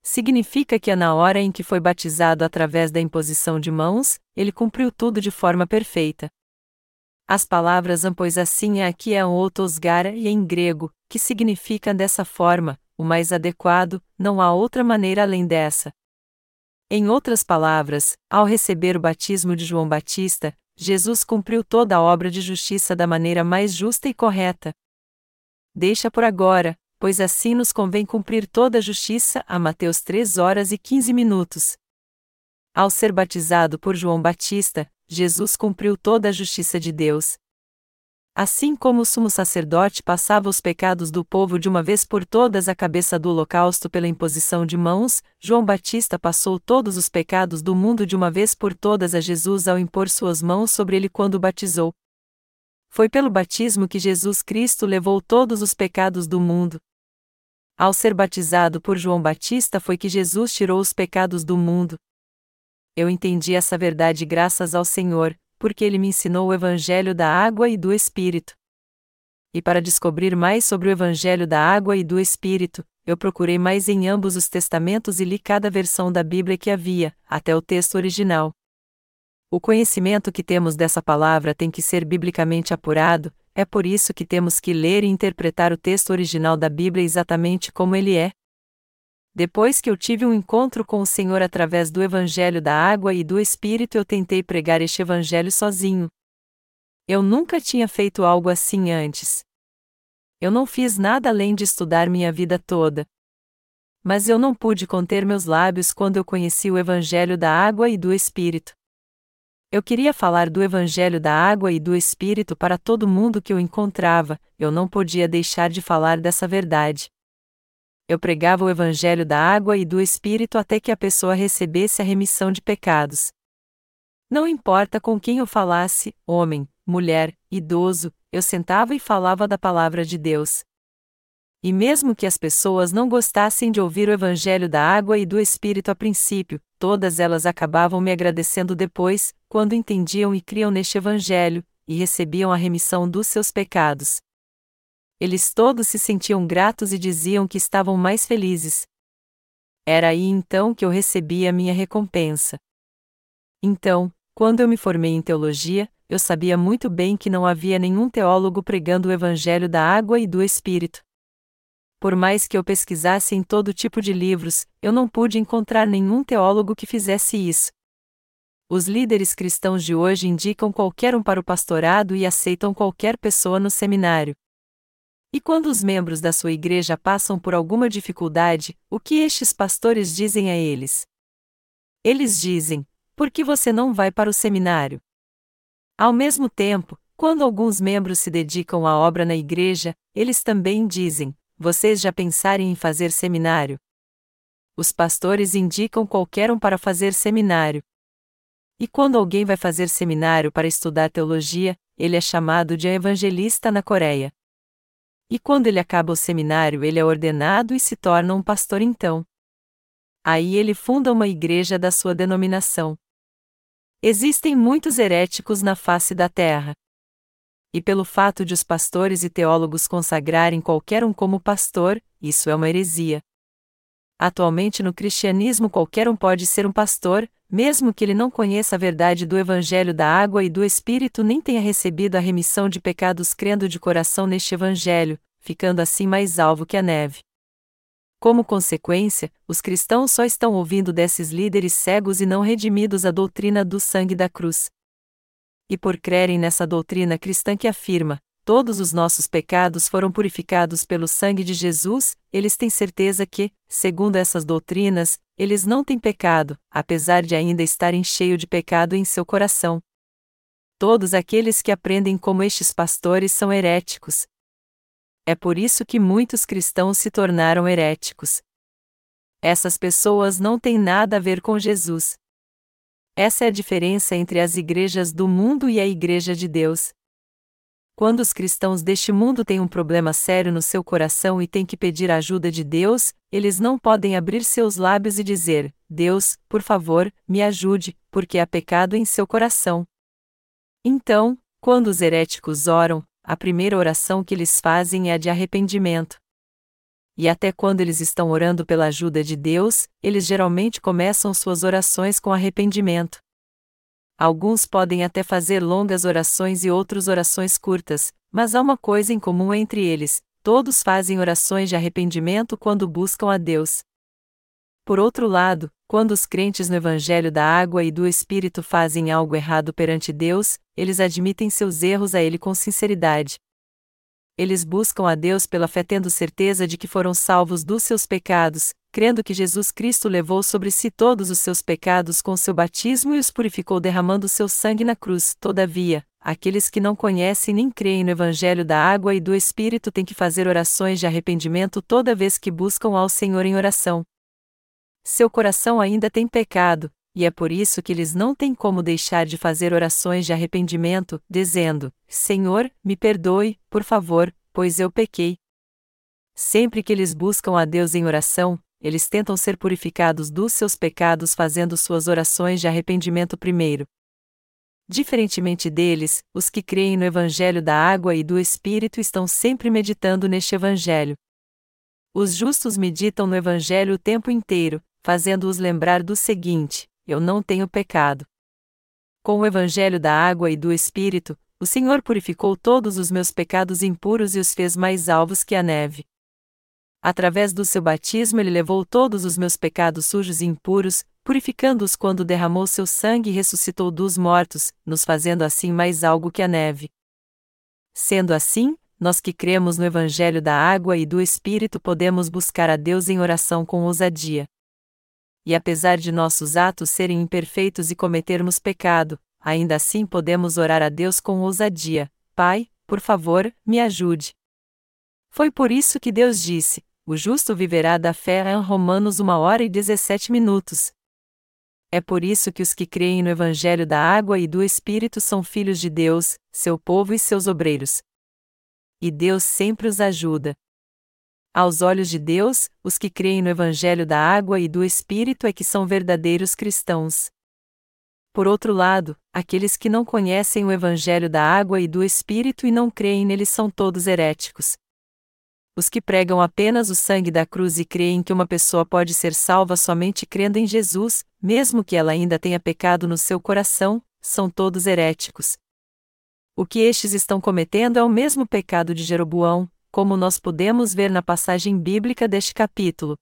Significa que na hora em que foi batizado através da imposição de mãos, ele cumpriu tudo de forma perfeita. As palavras pois assim é aqui é outosgara e em grego, que significa dessa forma, o mais adequado, não há outra maneira além dessa. Em outras palavras, ao receber o batismo de João Batista, Jesus cumpriu toda a obra de justiça da maneira mais justa e correta. Deixa por agora, pois assim nos convém cumprir toda a justiça, a Mateus 3 horas e 15 minutos. Ao ser batizado por João Batista, Jesus cumpriu toda a justiça de Deus. Assim como o sumo sacerdote passava os pecados do povo de uma vez por todas à cabeça do holocausto pela imposição de mãos, João Batista passou todos os pecados do mundo de uma vez por todas a Jesus ao impor suas mãos sobre ele quando batizou. Foi pelo batismo que Jesus Cristo levou todos os pecados do mundo. Ao ser batizado por João Batista foi que Jesus tirou os pecados do mundo. Eu entendi essa verdade graças ao Senhor, porque ele me ensinou o Evangelho da água e do Espírito. E para descobrir mais sobre o Evangelho da água e do Espírito, eu procurei mais em ambos os testamentos e li cada versão da Bíblia que havia, até o texto original. O conhecimento que temos dessa palavra tem que ser biblicamente apurado, é por isso que temos que ler e interpretar o texto original da Bíblia exatamente como ele é. Depois que eu tive um encontro com o Senhor através do Evangelho da Água e do Espírito, eu tentei pregar este Evangelho sozinho. Eu nunca tinha feito algo assim antes. Eu não fiz nada além de estudar minha vida toda. Mas eu não pude conter meus lábios quando eu conheci o Evangelho da Água e do Espírito. Eu queria falar do Evangelho da água e do Espírito para todo mundo que eu encontrava, eu não podia deixar de falar dessa verdade. Eu pregava o Evangelho da água e do Espírito até que a pessoa recebesse a remissão de pecados. Não importa com quem eu falasse, homem, mulher, idoso, eu sentava e falava da palavra de Deus. E mesmo que as pessoas não gostassem de ouvir o Evangelho da água e do Espírito a princípio, todas elas acabavam me agradecendo depois, quando entendiam e criam neste Evangelho, e recebiam a remissão dos seus pecados. Eles todos se sentiam gratos e diziam que estavam mais felizes. Era aí então que eu recebi a minha recompensa. Então, quando eu me formei em teologia, eu sabia muito bem que não havia nenhum teólogo pregando o Evangelho da água e do Espírito. Por mais que eu pesquisasse em todo tipo de livros, eu não pude encontrar nenhum teólogo que fizesse isso. Os líderes cristãos de hoje indicam qualquer um para o pastorado e aceitam qualquer pessoa no seminário. E quando os membros da sua igreja passam por alguma dificuldade, o que estes pastores dizem a eles? Eles dizem: Por que você não vai para o seminário? Ao mesmo tempo, quando alguns membros se dedicam à obra na igreja, eles também dizem: vocês já pensarem em fazer seminário? Os pastores indicam qualquer um para fazer seminário. E quando alguém vai fazer seminário para estudar teologia, ele é chamado de evangelista na Coreia. E quando ele acaba o seminário, ele é ordenado e se torna um pastor então. Aí ele funda uma igreja da sua denominação. Existem muitos heréticos na face da terra. E pelo fato de os pastores e teólogos consagrarem qualquer um como pastor, isso é uma heresia. Atualmente no cristianismo qualquer um pode ser um pastor, mesmo que ele não conheça a verdade do Evangelho da água e do Espírito nem tenha recebido a remissão de pecados crendo de coração neste Evangelho, ficando assim mais alvo que a neve. Como consequência, os cristãos só estão ouvindo desses líderes cegos e não redimidos a doutrina do sangue da cruz. E por crerem nessa doutrina cristã que afirma, todos os nossos pecados foram purificados pelo sangue de Jesus, eles têm certeza que, segundo essas doutrinas, eles não têm pecado, apesar de ainda estarem cheios de pecado em seu coração. Todos aqueles que aprendem como estes pastores são heréticos. É por isso que muitos cristãos se tornaram heréticos. Essas pessoas não têm nada a ver com Jesus. Essa é a diferença entre as igrejas do mundo e a Igreja de Deus. Quando os cristãos deste mundo têm um problema sério no seu coração e têm que pedir a ajuda de Deus, eles não podem abrir seus lábios e dizer: Deus, por favor, me ajude, porque há pecado em seu coração. Então, quando os heréticos oram, a primeira oração que eles fazem é a de arrependimento. E até quando eles estão orando pela ajuda de Deus, eles geralmente começam suas orações com arrependimento. Alguns podem até fazer longas orações e outros orações curtas, mas há uma coisa em comum entre eles: todos fazem orações de arrependimento quando buscam a Deus. Por outro lado, quando os crentes no Evangelho da Água e do Espírito fazem algo errado perante Deus, eles admitem seus erros a Ele com sinceridade. Eles buscam a Deus pela fé tendo certeza de que foram salvos dos seus pecados, crendo que Jesus Cristo levou sobre si todos os seus pecados com seu batismo e os purificou derramando seu sangue na cruz. Todavia, aqueles que não conhecem nem creem no Evangelho da água e do Espírito têm que fazer orações de arrependimento toda vez que buscam ao Senhor em oração. Seu coração ainda tem pecado, e é por isso que eles não têm como deixar de fazer orações de arrependimento, dizendo: Senhor, me perdoe, por favor, pois eu pequei. Sempre que eles buscam a Deus em oração, eles tentam ser purificados dos seus pecados fazendo suas orações de arrependimento primeiro. Diferentemente deles, os que creem no Evangelho da água e do Espírito estão sempre meditando neste Evangelho. Os justos meditam no Evangelho o tempo inteiro, fazendo-os lembrar do seguinte: Eu não tenho pecado. Com o Evangelho da água e do Espírito, o Senhor purificou todos os meus pecados impuros e os fez mais alvos que a neve. Através do seu batismo ele levou todos os meus pecados sujos e impuros, purificando-os quando derramou seu sangue e ressuscitou dos mortos, nos fazendo assim mais algo que a neve. Sendo assim, nós que cremos no Evangelho da água e do Espírito podemos buscar a Deus em oração com ousadia. E apesar de nossos atos serem imperfeitos e cometermos pecado, ainda assim podemos orar a Deus com ousadia: Pai, por favor, me ajude. Foi por isso que Deus disse: o justo viverá da fé em Romanos 1 hora e 17 minutos. É por isso que os que creem no Evangelho da água e do Espírito são filhos de Deus, seu povo e seus obreiros. E Deus sempre os ajuda. Aos olhos de Deus, os que creem no Evangelho da água e do Espírito é que são verdadeiros cristãos. Por outro lado, aqueles que não conhecem o Evangelho da água e do Espírito e não creem nele são todos heréticos. Os que pregam apenas o sangue da cruz e creem que uma pessoa pode ser salva somente crendo em Jesus, mesmo que ela ainda tenha pecado no seu coração, são todos heréticos. O que estes estão cometendo é o mesmo pecado de Jeroboão, como nós podemos ver na passagem bíblica deste capítulo.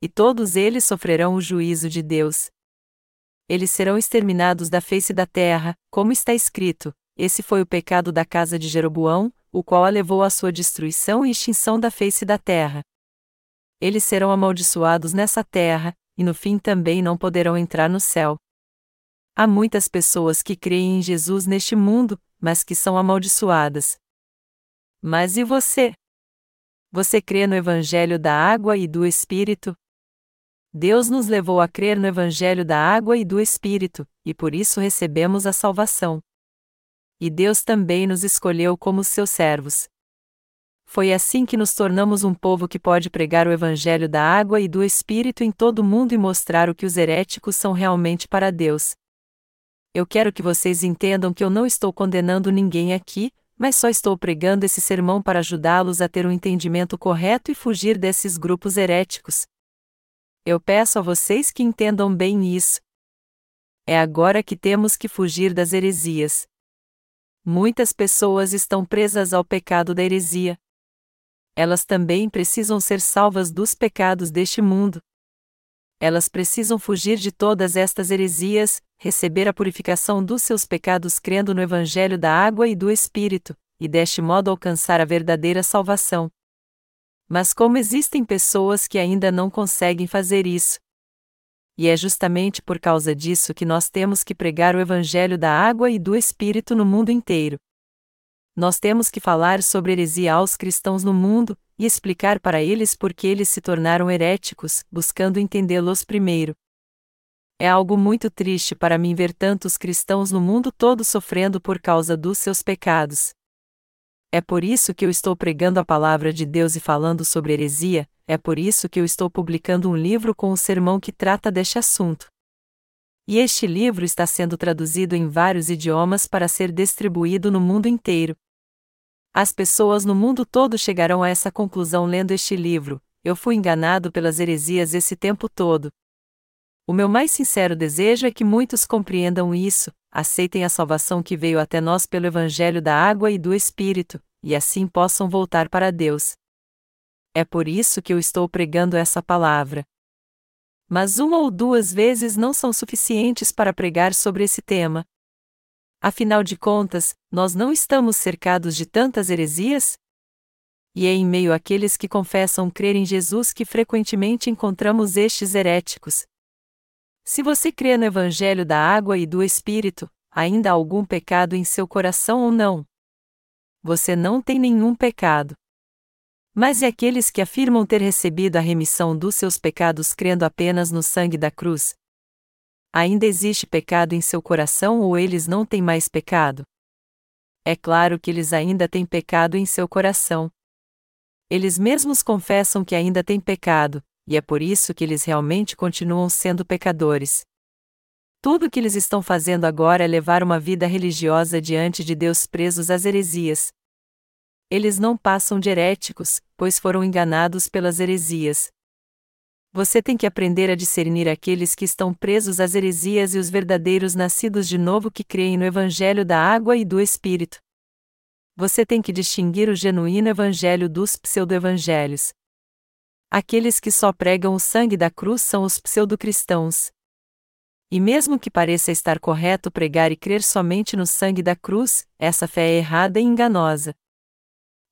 E todos eles sofrerão o juízo de Deus. Eles serão exterminados da face da terra, como está escrito: esse foi o pecado da casa de Jeroboão, o qual a levou à sua destruição e extinção da face da terra. Eles serão amaldiçoados nessa terra, e no fim também não poderão entrar no céu. Há muitas pessoas que creem em Jesus neste mundo, mas que são amaldiçoadas. Mas e você? Você crê no Evangelho da água e do Espírito? Deus nos levou a crer no Evangelho da água e do Espírito, e por isso recebemos a salvação. E Deus também nos escolheu como seus servos. Foi assim que nos tornamos um povo que pode pregar o Evangelho da água e do Espírito em todo o mundo e mostrar o que os heréticos são realmente para Deus. Eu quero que vocês entendam que eu não estou condenando ninguém aqui, mas só estou pregando esse sermão para ajudá-los a ter um entendimento correto e fugir desses grupos heréticos. Eu peço a vocês que entendam bem isso. É agora que temos que fugir das heresias. Muitas pessoas estão presas ao pecado da heresia. Elas também precisam ser salvas dos pecados deste mundo. Elas precisam fugir de todas estas heresias, receber a purificação dos seus pecados crendo no Evangelho da água e do Espírito, e deste modo alcançar a verdadeira salvação. Mas como existem pessoas que ainda não conseguem fazer isso? E é justamente por causa disso que nós temos que pregar o Evangelho da água e do Espírito no mundo inteiro. Nós temos que falar sobre heresia aos cristãos no mundo, e explicar para eles por que eles se tornaram heréticos, buscando entendê-los primeiro. É algo muito triste para mim ver tantos cristãos no mundo todo sofrendo por causa dos seus pecados. É por isso que eu estou pregando a palavra de Deus e falando sobre heresia, é por isso que eu estou publicando um livro com um sermão que trata deste assunto. E este livro está sendo traduzido em vários idiomas para ser distribuído no mundo inteiro. As pessoas no mundo todo chegarão a essa conclusão lendo este livro. Eu fui enganado pelas heresias esse tempo todo. O meu mais sincero desejo é que muitos compreendam isso, aceitem a salvação que veio até nós pelo Evangelho da água e do Espírito, e assim possam voltar para Deus. É por isso que eu estou pregando essa palavra. Mas uma ou duas vezes não são suficientes para pregar sobre esse tema. Afinal de contas, nós não estamos cercados de tantas heresias? E é em meio àqueles que confessam crer em Jesus que frequentemente encontramos estes heréticos, se você crê no Evangelho da água e do Espírito, ainda há algum pecado em seu coração ou não? Você não tem nenhum pecado. Mas e aqueles que afirmam ter recebido a remissão dos seus pecados crendo apenas no sangue da cruz? Ainda existe pecado em seu coração ou eles não têm mais pecado? É claro que eles ainda têm pecado em seu coração. Eles mesmos confessam que ainda têm pecado, e é por isso que eles realmente continuam sendo pecadores. Tudo o que eles estão fazendo agora é levar uma vida religiosa diante de Deus presos às heresias. Eles não passam de heréticos, pois foram enganados pelas heresias. Você tem que aprender a discernir aqueles que estão presos às heresias e os verdadeiros nascidos de novo que creem no Evangelho da água e do Espírito. Você tem que distinguir o genuíno Evangelho dos pseudo-evangelhos. Aqueles que só pregam o sangue da cruz são os pseudo-cristãos. E mesmo que pareça estar correto pregar e crer somente no sangue da cruz, essa fé é errada e enganosa.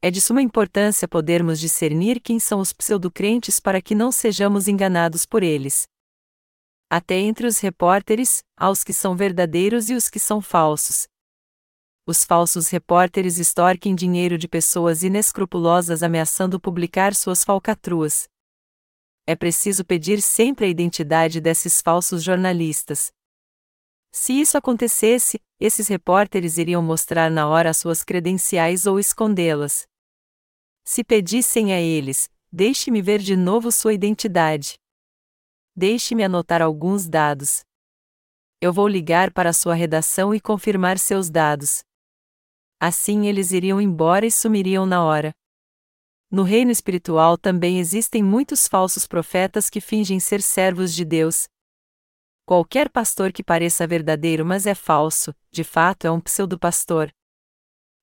É de suma importância podermos discernir quem são os pseudo-crentes para que não sejamos enganados por eles. Até entre os repórteres, há os que são verdadeiros e os que são falsos. Os falsos repórteres extorquem dinheiro de pessoas inescrupulosas ameaçando publicar suas falcatruas é preciso pedir sempre a identidade desses falsos jornalistas. Se isso acontecesse, esses repórteres iriam mostrar na hora suas credenciais ou escondê-las. Se pedissem a eles, deixe-me ver de novo sua identidade. Deixe-me anotar alguns dados. Eu vou ligar para sua redação e confirmar seus dados. Assim eles iriam embora e sumiriam na hora. No reino espiritual também existem muitos falsos profetas que fingem ser servos de Deus. Qualquer pastor que pareça verdadeiro, mas é falso, de fato é um pseudo-pastor.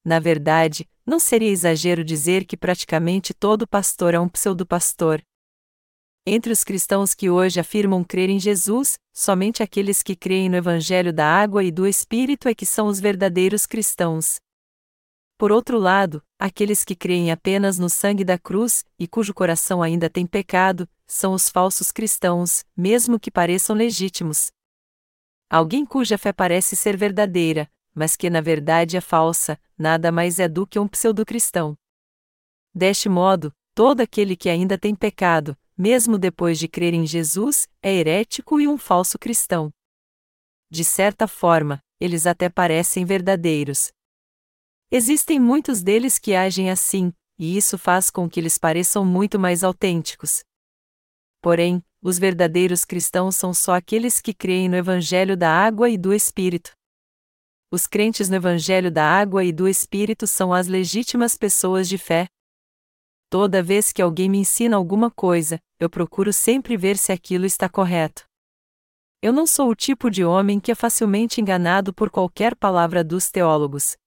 Na verdade, não seria exagero dizer que praticamente todo pastor é um pseudo-pastor. Entre os cristãos que hoje afirmam crer em Jesus, somente aqueles que creem no Evangelho da água e do Espírito é que são os verdadeiros cristãos. Por outro lado, aqueles que creem apenas no sangue da cruz, e cujo coração ainda tem pecado, são os falsos cristãos, mesmo que pareçam legítimos. Alguém cuja fé parece ser verdadeira, mas que na verdade é falsa, nada mais é do que um pseudo-cristão. Deste modo, todo aquele que ainda tem pecado, mesmo depois de crer em Jesus, é herético e um falso cristão. De certa forma, eles até parecem verdadeiros. Existem muitos deles que agem assim, e isso faz com que eles pareçam muito mais autênticos. Porém, os verdadeiros cristãos são só aqueles que creem no Evangelho da água e do Espírito. Os crentes no Evangelho da água e do Espírito são as legítimas pessoas de fé. Toda vez que alguém me ensina alguma coisa, eu procuro sempre ver se aquilo está correto. Eu não sou o tipo de homem que é facilmente enganado por qualquer palavra dos teólogos.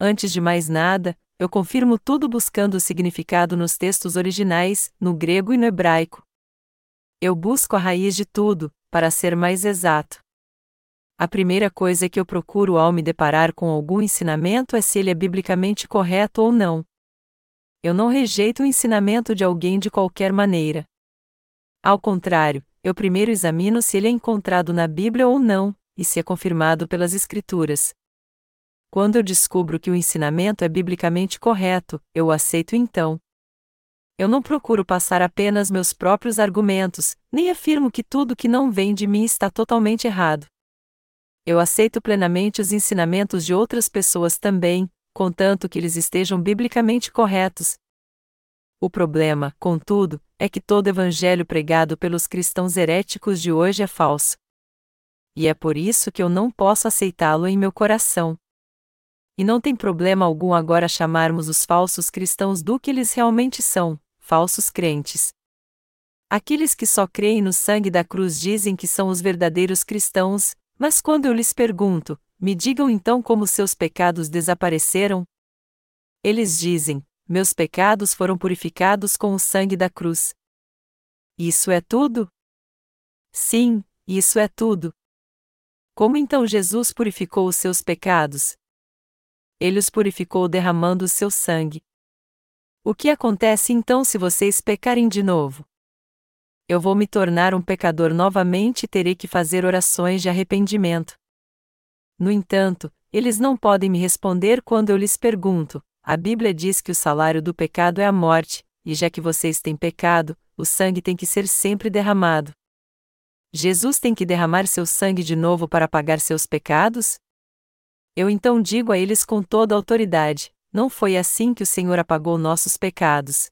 Antes de mais nada, eu confirmo tudo buscando o significado nos textos originais, no grego e no hebraico. Eu busco a raiz de tudo, para ser mais exato. A primeira coisa que eu procuro ao me deparar com algum ensinamento é se ele é biblicamente correto ou não. Eu não rejeito o ensinamento de alguém de qualquer maneira. Ao contrário, eu primeiro examino se ele é encontrado na Bíblia ou não, e se é confirmado pelas Escrituras. Quando eu descubro que o ensinamento é biblicamente correto, eu o aceito então. Eu não procuro passar apenas meus próprios argumentos, nem afirmo que tudo que não vem de mim está totalmente errado. Eu aceito plenamente os ensinamentos de outras pessoas também, contanto que eles estejam biblicamente corretos. O problema, contudo, é que todo evangelho pregado pelos cristãos heréticos de hoje é falso. E é por isso que eu não posso aceitá-lo em meu coração. E não tem problema algum agora chamarmos os falsos cristãos do que eles realmente são, falsos crentes. Aqueles que só creem no sangue da cruz dizem que são os verdadeiros cristãos, mas quando eu lhes pergunto, me digam então como seus pecados desapareceram? Eles dizem: Meus pecados foram purificados com o sangue da cruz. Isso é tudo? Sim, isso é tudo. Como então Jesus purificou os seus pecados? Ele os purificou derramando o seu sangue. O que acontece então se vocês pecarem de novo? Eu vou me tornar um pecador novamente e terei que fazer orações de arrependimento. No entanto, eles não podem me responder quando eu lhes pergunto: a Bíblia diz que o salário do pecado é a morte, e já que vocês têm pecado, o sangue tem que ser sempre derramado. Jesus tem que derramar seu sangue de novo para pagar seus pecados? Eu então digo a eles com toda autoridade: não foi assim que o Senhor apagou nossos pecados.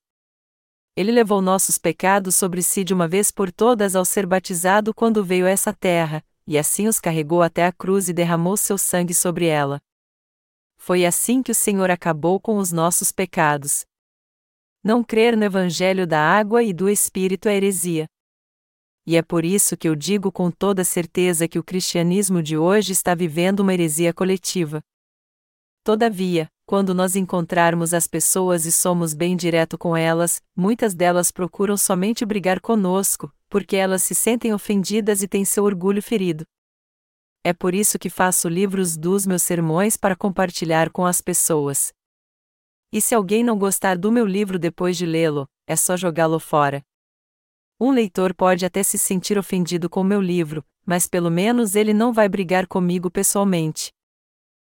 Ele levou nossos pecados sobre si de uma vez por todas ao ser batizado quando veio a essa terra, e assim os carregou até a cruz e derramou seu sangue sobre ela. Foi assim que o Senhor acabou com os nossos pecados. Não crer no Evangelho da água e do Espírito é heresia e é por isso que eu digo com toda certeza que o cristianismo de hoje está vivendo uma heresia coletiva. Todavia, quando nós encontrarmos as pessoas e somos bem direto com elas, muitas delas procuram somente brigar conosco, porque elas se sentem ofendidas e têm seu orgulho ferido. É por isso que faço livros dos meus sermões para compartilhar com as pessoas. E se alguém não gostar do meu livro depois de lê-lo, é só jogá-lo fora. Um leitor pode até se sentir ofendido com meu livro, mas pelo menos ele não vai brigar comigo pessoalmente.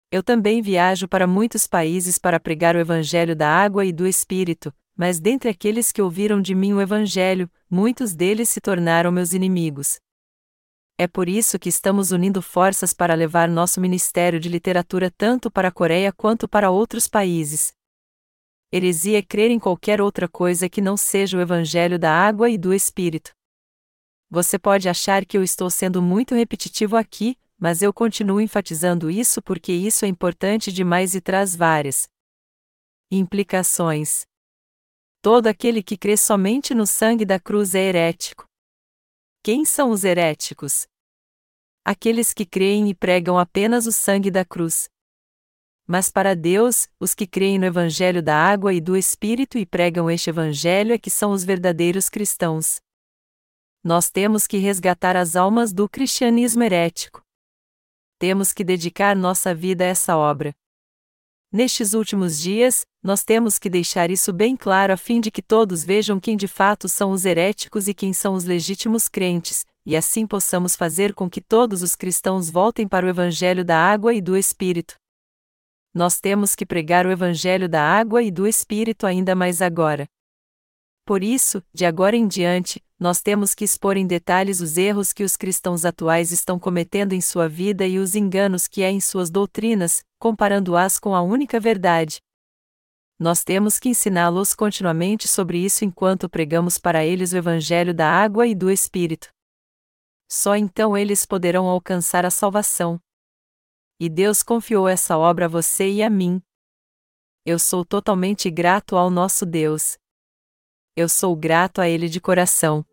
Eu também viajo para muitos países para pregar o Evangelho da água e do Espírito, mas dentre aqueles que ouviram de mim o Evangelho, muitos deles se tornaram meus inimigos. É por isso que estamos unindo forças para levar nosso ministério de literatura tanto para a Coreia quanto para outros países. Heresia é crer em qualquer outra coisa que não seja o Evangelho da água e do Espírito. Você pode achar que eu estou sendo muito repetitivo aqui, mas eu continuo enfatizando isso porque isso é importante demais e traz várias implicações. Todo aquele que crê somente no sangue da cruz é herético. Quem são os heréticos? Aqueles que creem e pregam apenas o sangue da cruz. Mas para Deus, os que creem no Evangelho da água e do Espírito e pregam este Evangelho é que são os verdadeiros cristãos. Nós temos que resgatar as almas do cristianismo herético. Temos que dedicar nossa vida a essa obra. Nestes últimos dias, nós temos que deixar isso bem claro a fim de que todos vejam quem de fato são os heréticos e quem são os legítimos crentes, e assim possamos fazer com que todos os cristãos voltem para o Evangelho da água e do Espírito nós temos que pregar o Evangelho da água e do Espírito ainda mais agora. Por isso, de agora em diante, nós temos que expor em detalhes os erros que os cristãos atuais estão cometendo em sua vida e os enganos que há em suas doutrinas, comparando-as com a única verdade. Nós temos que ensiná-los continuamente sobre isso enquanto pregamos para eles o Evangelho da água e do Espírito. Só então eles poderão alcançar a salvação. E Deus confiou essa obra a você e a mim. Eu sou totalmente grato ao nosso Deus. Eu sou grato a Ele de coração.